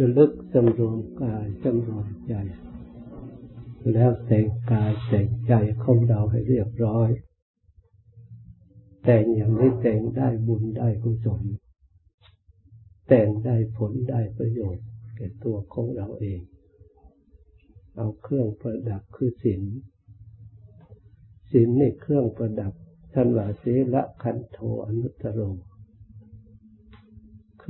ระลึกสำรวมกายสำรวมใจ แล้วแต่งกายแต่งใจของเราให้เรียบร้อย แต่งอย่างนี้แต่งได้บุญได้กุศลแต่งได้ผลได้ประโยชน์แก่ตัวของเราเอง เอาเครื่องประดับคือศีลศีลนี่เครื่องประดับท่านว่าศีละคันโทอนุตตโร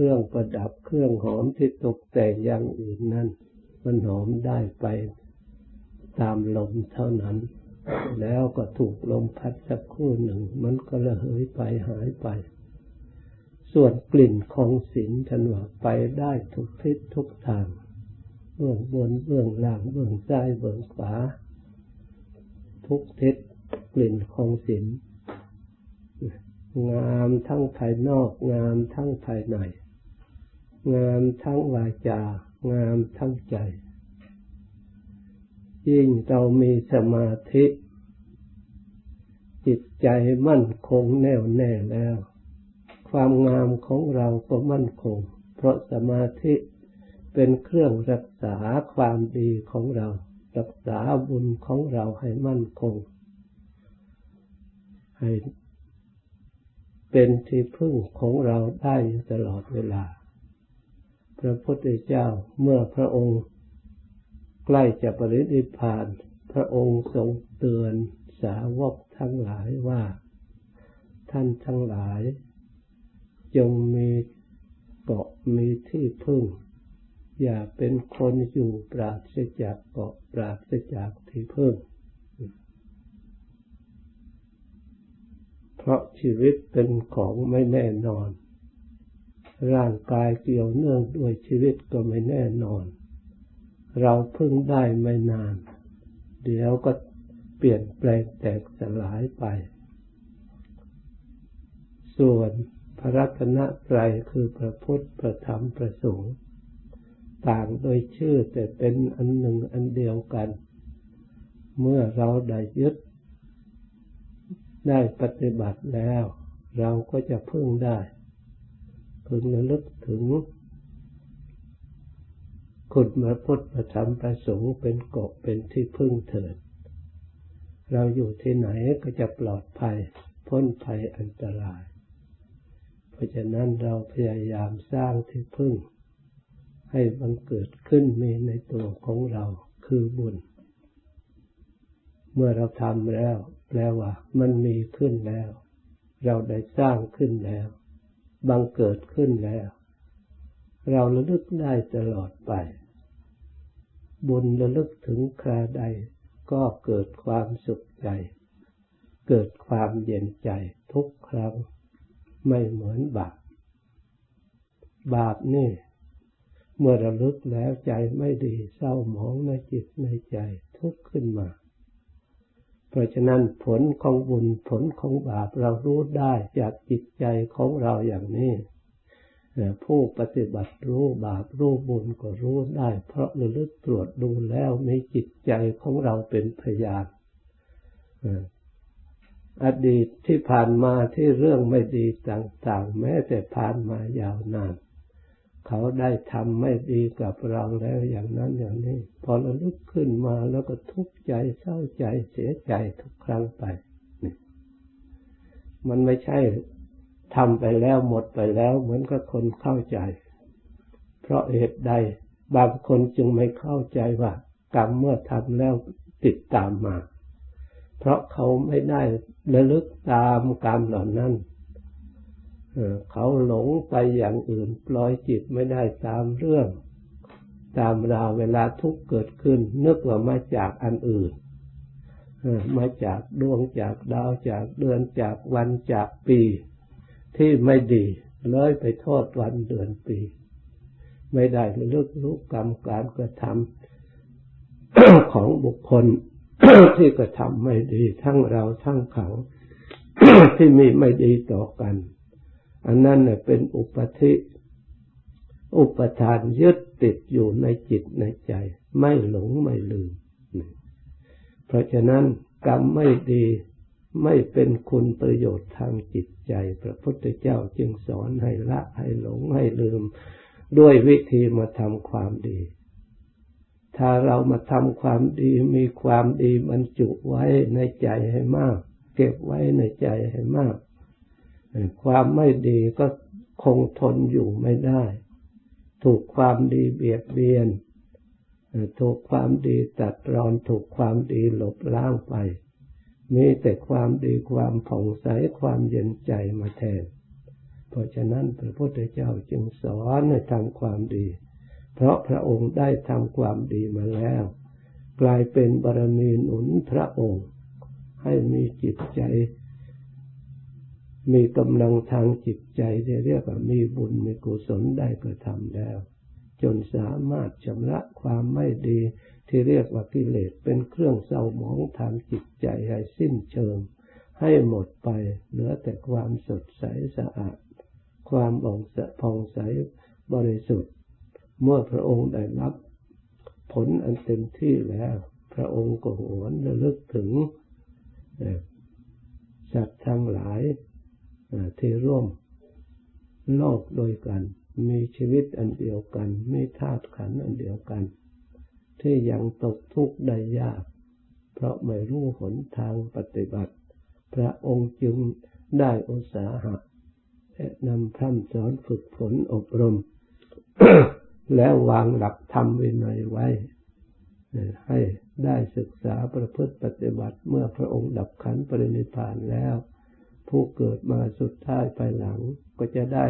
รื่องประดับเครื่องหอมที่ตกแต่งอย่างอื่นนั้นมันหอมได้ไปตามลมเท่านั้น แล้วก็ถูกลมพัดสักครู่หนึ่ง มันก็ระเหยไปหายไป ส่วนกลิ่นของศีลท่านวไปได้ทุกทิศทุกทางเบื้องบนเบื้องล่างเบื้องซ้ายเบื้องขวา ทุกทิศกลิ่นของศีลงามทั้งภายนอกงามทั้งภายใน งามทั้งวาจา งามทั้งใจ ยิ่งเรามีสมาธิ จิตใจมั่นคงแน่วแน่แล้ว ความงามของเราก็มั่นคง เพราะสมาธิเป็นเครื่องรักษาความดีของเรา รักษาบุญของเราให้มั่นคง ให้เป็นที่พึ่งของเราได้ตลอดเวลา พระพุทธเจ้าเมื่อพระองค์ใกล้จะปรินิพพาน พระองค์ทรงเตือนสาวกทั้งหลายว่า ท่านทั้งหลาย จงมีเกาะมีที่พึ่ง อย่าเป็นคนอยู่ปราศจากเกาะปราศจากที่พึ่ง เพราะชีวิตเป็นของไม่แน่นอน ร่างกายเกี่ยวเนื่องด้วยชีวิตก็ไม่แน่นอน เราพึ่งได้ไม่นาน เดี๋ยวก็เปลี่ยนแปลงแตกสลายไป ส่วนพระรัตนตรัยคือพระพุทธพระธรรมพระสงฆ์ต่างโดยชื่อแต่เป็นอันหนึ่งอันเดียวกัน เมื่อเราได้ยึด ได้ปฏิบัติแล้ว เราก็จะพึ่งได้ พึงระลึกถึงคุณพระพุทธประธรรมประสงค์เป็นเกาะเป็นที่พึ่งเถิด เราอยู่ที่ไหนก็จะปลอดภัย พ้นภัยอันตราย เพราะฉะนั้นเราพยายามสร้างที่พึ่ง ให้บังเกิดขึ้นมีในตัวของเราคือบุญ เมื่อเราทำแล้ว แปลว่า มันมีขึ้นแล้ว เราได้สร้างขึ้นแล้ว บังเกิดขึ้นแล้ว เราระลึกได้ตลอดไป บุญระลึกถึงคราใด ก็เกิดความสุขใจ เกิดความเย็นใจทุกครั้ง ไม่เหมือนบาป บาปนี่เมื่อระลึกแล้วใจไม่ดีเศร้าหมองในจิตในใจทุกข์ขึ้นมา เพราะฉะนั้นผลของบุญผลของบาปเรารู้ได้จากจิตใจของเราอย่างนี้ผู้ปฏิบัติรู้บาปรู้บุญก็รู้ได้ เพราะระลึกตรวจดูแล้วในจิตใจของเราเป็นพยานอดีตที่ผ่านมาที่เรื่องไม่ดีต่าง ๆ แม้แต่ผ่านมายาวนาน เขาได้ทำไม่ดีกับเราแล้วอย่างนั้นอย่างนี้ พอเราลึกขึ้นมาแล้วก็ทุกข์ใจเศร้าใจเสียใจทุกครั้งไปนี่มันไม่ใช่ทำไปแล้วหมดไปแล้ว เหมือนกับคนเข้าใจ เพราะเหตุใดบางคนจึงไม่เข้าใจว่า กรรมเมื่อทำแล้วติดตามมา เพราะเขาไม่ได้ระลึกตามกรรมเหล่านั้น เขาหลงไปอย่างอื่น ปล่อยจิตไม่ได้ตามเรื่อง ตามราวเวลาทุกเกิดขึ้น นึกว่ามาจากอันอื่นมาจากดวงจากดาวจากเดือนจากวันจากปี ที่ไม่ดีเลยไปโทษวันเดือนปี ไม่ได้เลือกรู้กรรมการกระทำของบุคคลที่กระทำไม่ดี ทั้งเราทั้งเขาที่มีไม่ดีต่อกัน อันนั้นเน่ยเป็นอุปธิ อุปทานยึดติดอยู่ในจิตในใจ ไม่หลงไม่ลืม เพราะฉะนั้นกรรมไม่ดีไม่เป็นคุณประโยชน์ทางจิตใจ พระพุทธเจ้าจึงสอนให้ละให้หลงให้ลืม ด้วยวิธีมาทำความดี ถ้าเรามาทำความดีมีความดีบรรจุไว้ในใจให้มาก เก็บไว้ในใจให้มาก ความไม่ดีก็คงทนอยู่ไม่ได้ ถูกความดีเบียดเบียน ถูกความดีตัดรอน ถูกความดีหลบล้างไป มีแต่ความดีความผ่องใสความเย็นใจมาแทน เพราะฉะนั้นพระพุทธเจ้าจึงสอนให้ทำความดี เพราะพระองค์ได้ทำความดีมาแล้ว กลายเป็นบารมีหนุนพระองค์ ให้มีจิตใจ มีกำลังทางจิตใจที่เรียกว่ามีบุญมีกุศลได้กระทำแล้ว จนสามารถชำระความไม่ดี ที่เรียกว่ากิเลสเป็นเครื่องเศร้าหมองทางจิตใจให้สิ้นเชิง ให้หมดไปเหลือแต่ความสดใสสะอาด ความอ่องสะพองใสบริสุทธิ์ เมื่อพระองค์ได้รับ ผลอันเต็มที่แล้ว พระองค์ก็หวนระลึกถึงสัตว์ทั้งหลาย ที่ร่วมโลกโดยกัน มีชีวิตอันเดียวกัน มีธาตุขันอันเดียวกัน ที่ยังตกทุกข์ได้ยาก เพราะไม่รู้หนทางปฏิบัติ พระองค์จึงได้อุตสาหะนำพร่ำสอนฝึกฝนอบรม แล้ววางหลักธรรมวินัยไว้ ให้ได้ศึกษาประพฤติปฏิบัติเมื่อพระองค์ดับขันปรินิพานแล้ว ผู้เกิดมาสุดท้ายภายหลังก็จะได้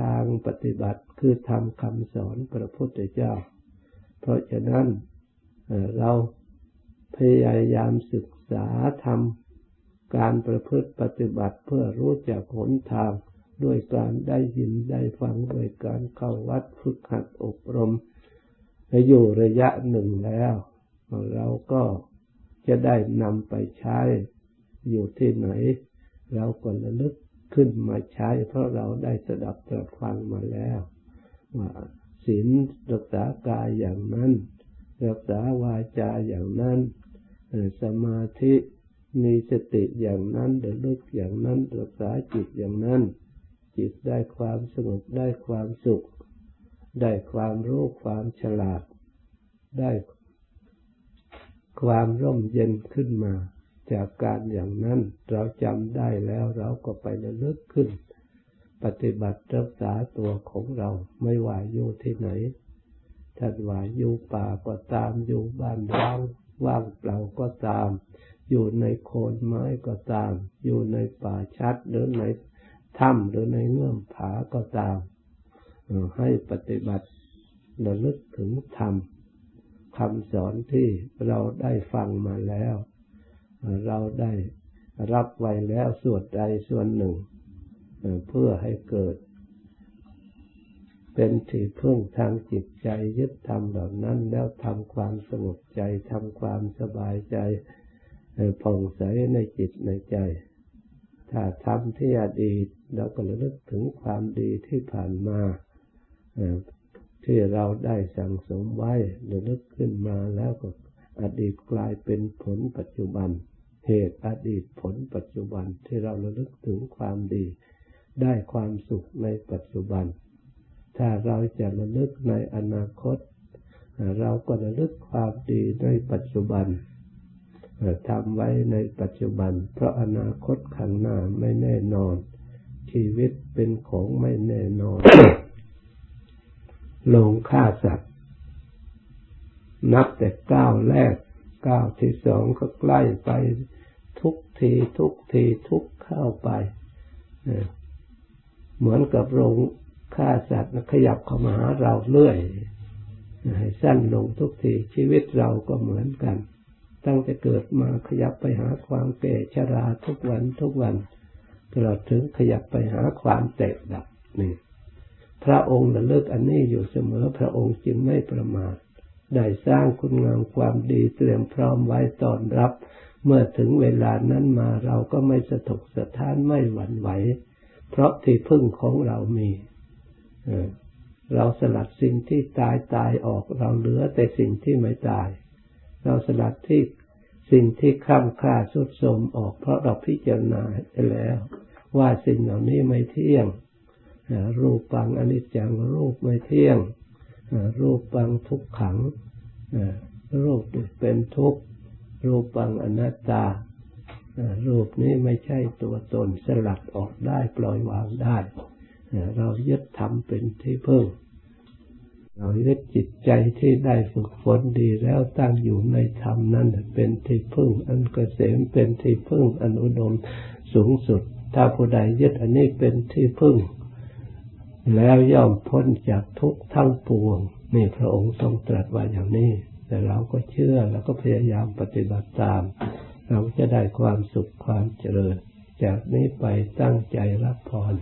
ทางปฏิบัติคือทำคำสอนพระพุทธเจ้า เพราะฉะนั้นเราพยายามศึกษาทำการประพฤติปฏิบัติเพื่อรู้จักหนทางด้วยการได้ยินได้ฟังด้วยการเข้าวัดฝึกหัดอบรมอยู่ระยะหนึ่งแล้ว เราก็จะได้นำไปใช้อยู่ที่ไหน เราก็ระลึกขึ้นมาใช้ เพราะเราได้สดับตรับฟังมาแล้วว่าศีลรักษากายอย่างนั้น รักษาวาจาอย่างนั้นสมาธิมีสติอย่างนั้นระลึกอย่างนั้นรักษาจิตอย่างนั้น จิตได้ความสงบได้ความสุข ได้ความรู้ความฉลาด ได้ความร่มเย็นขึ้นมา จากการอย่างนั้นเราจำได้แล้วเราก็ไประลึกขึ้น ปฏิบัติรักษาตัวของเราไม่ว่าอยู่ที่ไหนท่านว่าอยู่ป่าก็ตามอยู่บ้านร้างว่างเปล่าก็ตาม อยู่ในโคนไม้ก็ตาม อยู่ในป่าชัดหรือในถ้ำหรือในเงื่อมผาก็ตามให้ปฏิบัติระลึกถึงธรรมคำสอนที่เราได้ฟังมาแล้ว เราได้รับไว้แล้วส่วนใดส่วนหนึ่ง เพื่อให้เกิด เป็นที่พึ่งทางจิตใจยึดทำเหล่านั้นแล้วทำความสงบใจทำความสบายใจผ่องใสในจิตในใจ ถ้าทำที่อดีตเราก็ระลึกถึงความดีที่ผ่านมาที่เราได้สั่งสมไว้ระลึกขึ้นมาแล้วก็อดีตกลายเป็นผลปัจจุบัน เหตุอดีตผลปัจจุบันที่เราระลึกถึงความดี ได้ความสุขในปัจจุบัน ถ้าเราจะระลึกในอนาคต เราก็ระลึกความดีในปัจจุบันทำไว้ในปัจจุบัน เพราะอนาคตข้างหน้าไม่แน่นอน ชีวิตเป็นของไม่แน่นอน ลงฆ่าสัตว์ นับแต่ก้าวแรก ก้าวที่สองก็ใกล้ไปทุกทีทุกทีทุกเข้าไป เหมือนกับโรงฆ่าสัตว์ขยับเข้ามาหาเราเรื่อยให้สั้นลงทุกทีชีวิตเราก็เหมือนกัน ตั้งแต่เกิดมาขยับไปหาความแก่ชราทุกวันทุกวันตลอดถึงขยับไปหาความแตกดับนี่พระองค์ระลึกอันนี้อยู่เสมอพระองค์จึงไม่ประมาท ได้สร้างคุณงามความดีเตรียมพร้อมไว้ตอนรับ เมื่อถึงเวลานั้นมาเราก็ไม่สะทกสะท้านไม่หวั่นไหว เพราะที่พึ่งของเรามีเราสลัดสิ่งที่ตายตายออกเราเหลือแต่สิ่งที่ไม่ตาย เราสลัดที่สิ่งที่ข้ามค่าสุดสมออก เพราะเราพิจารณาไปแล้ว ว่าสิ่งเหล่านี้ไม่เที่ยงรูปปังอนิจจังรูปไม่เที่ยง รูปปังทุกขังรูปเป็นทุกข์รูปปังอนัตตา รูปนี้ไม่ใช่ตัวตนสลัดออกได้ปล่อยวางได้ เรายึดธรรมเป็นที่พึ่ง เรายึดจิตใจที่ได้ฝึกฝนดีแล้วตั้งอยู่ในธรรมนั้นเป็นที่พึ่ง อันเกษมเป็นที่พึ่งอันอุดมสูงสุด ถ้าผู้ใดยึดอันนี้เป็นที่พึ่ง แล้วย่อมพ้นจากทุกข์ทั้งปวง นี่พระองค์ทรงตรัสว่าอย่างนี้ แต่เราก็เชื่อแล้วก็พยายามปฏิบัติตาม เราจะได้ความสุขความเจริญ จากนี้ไปตั้งใจรับพร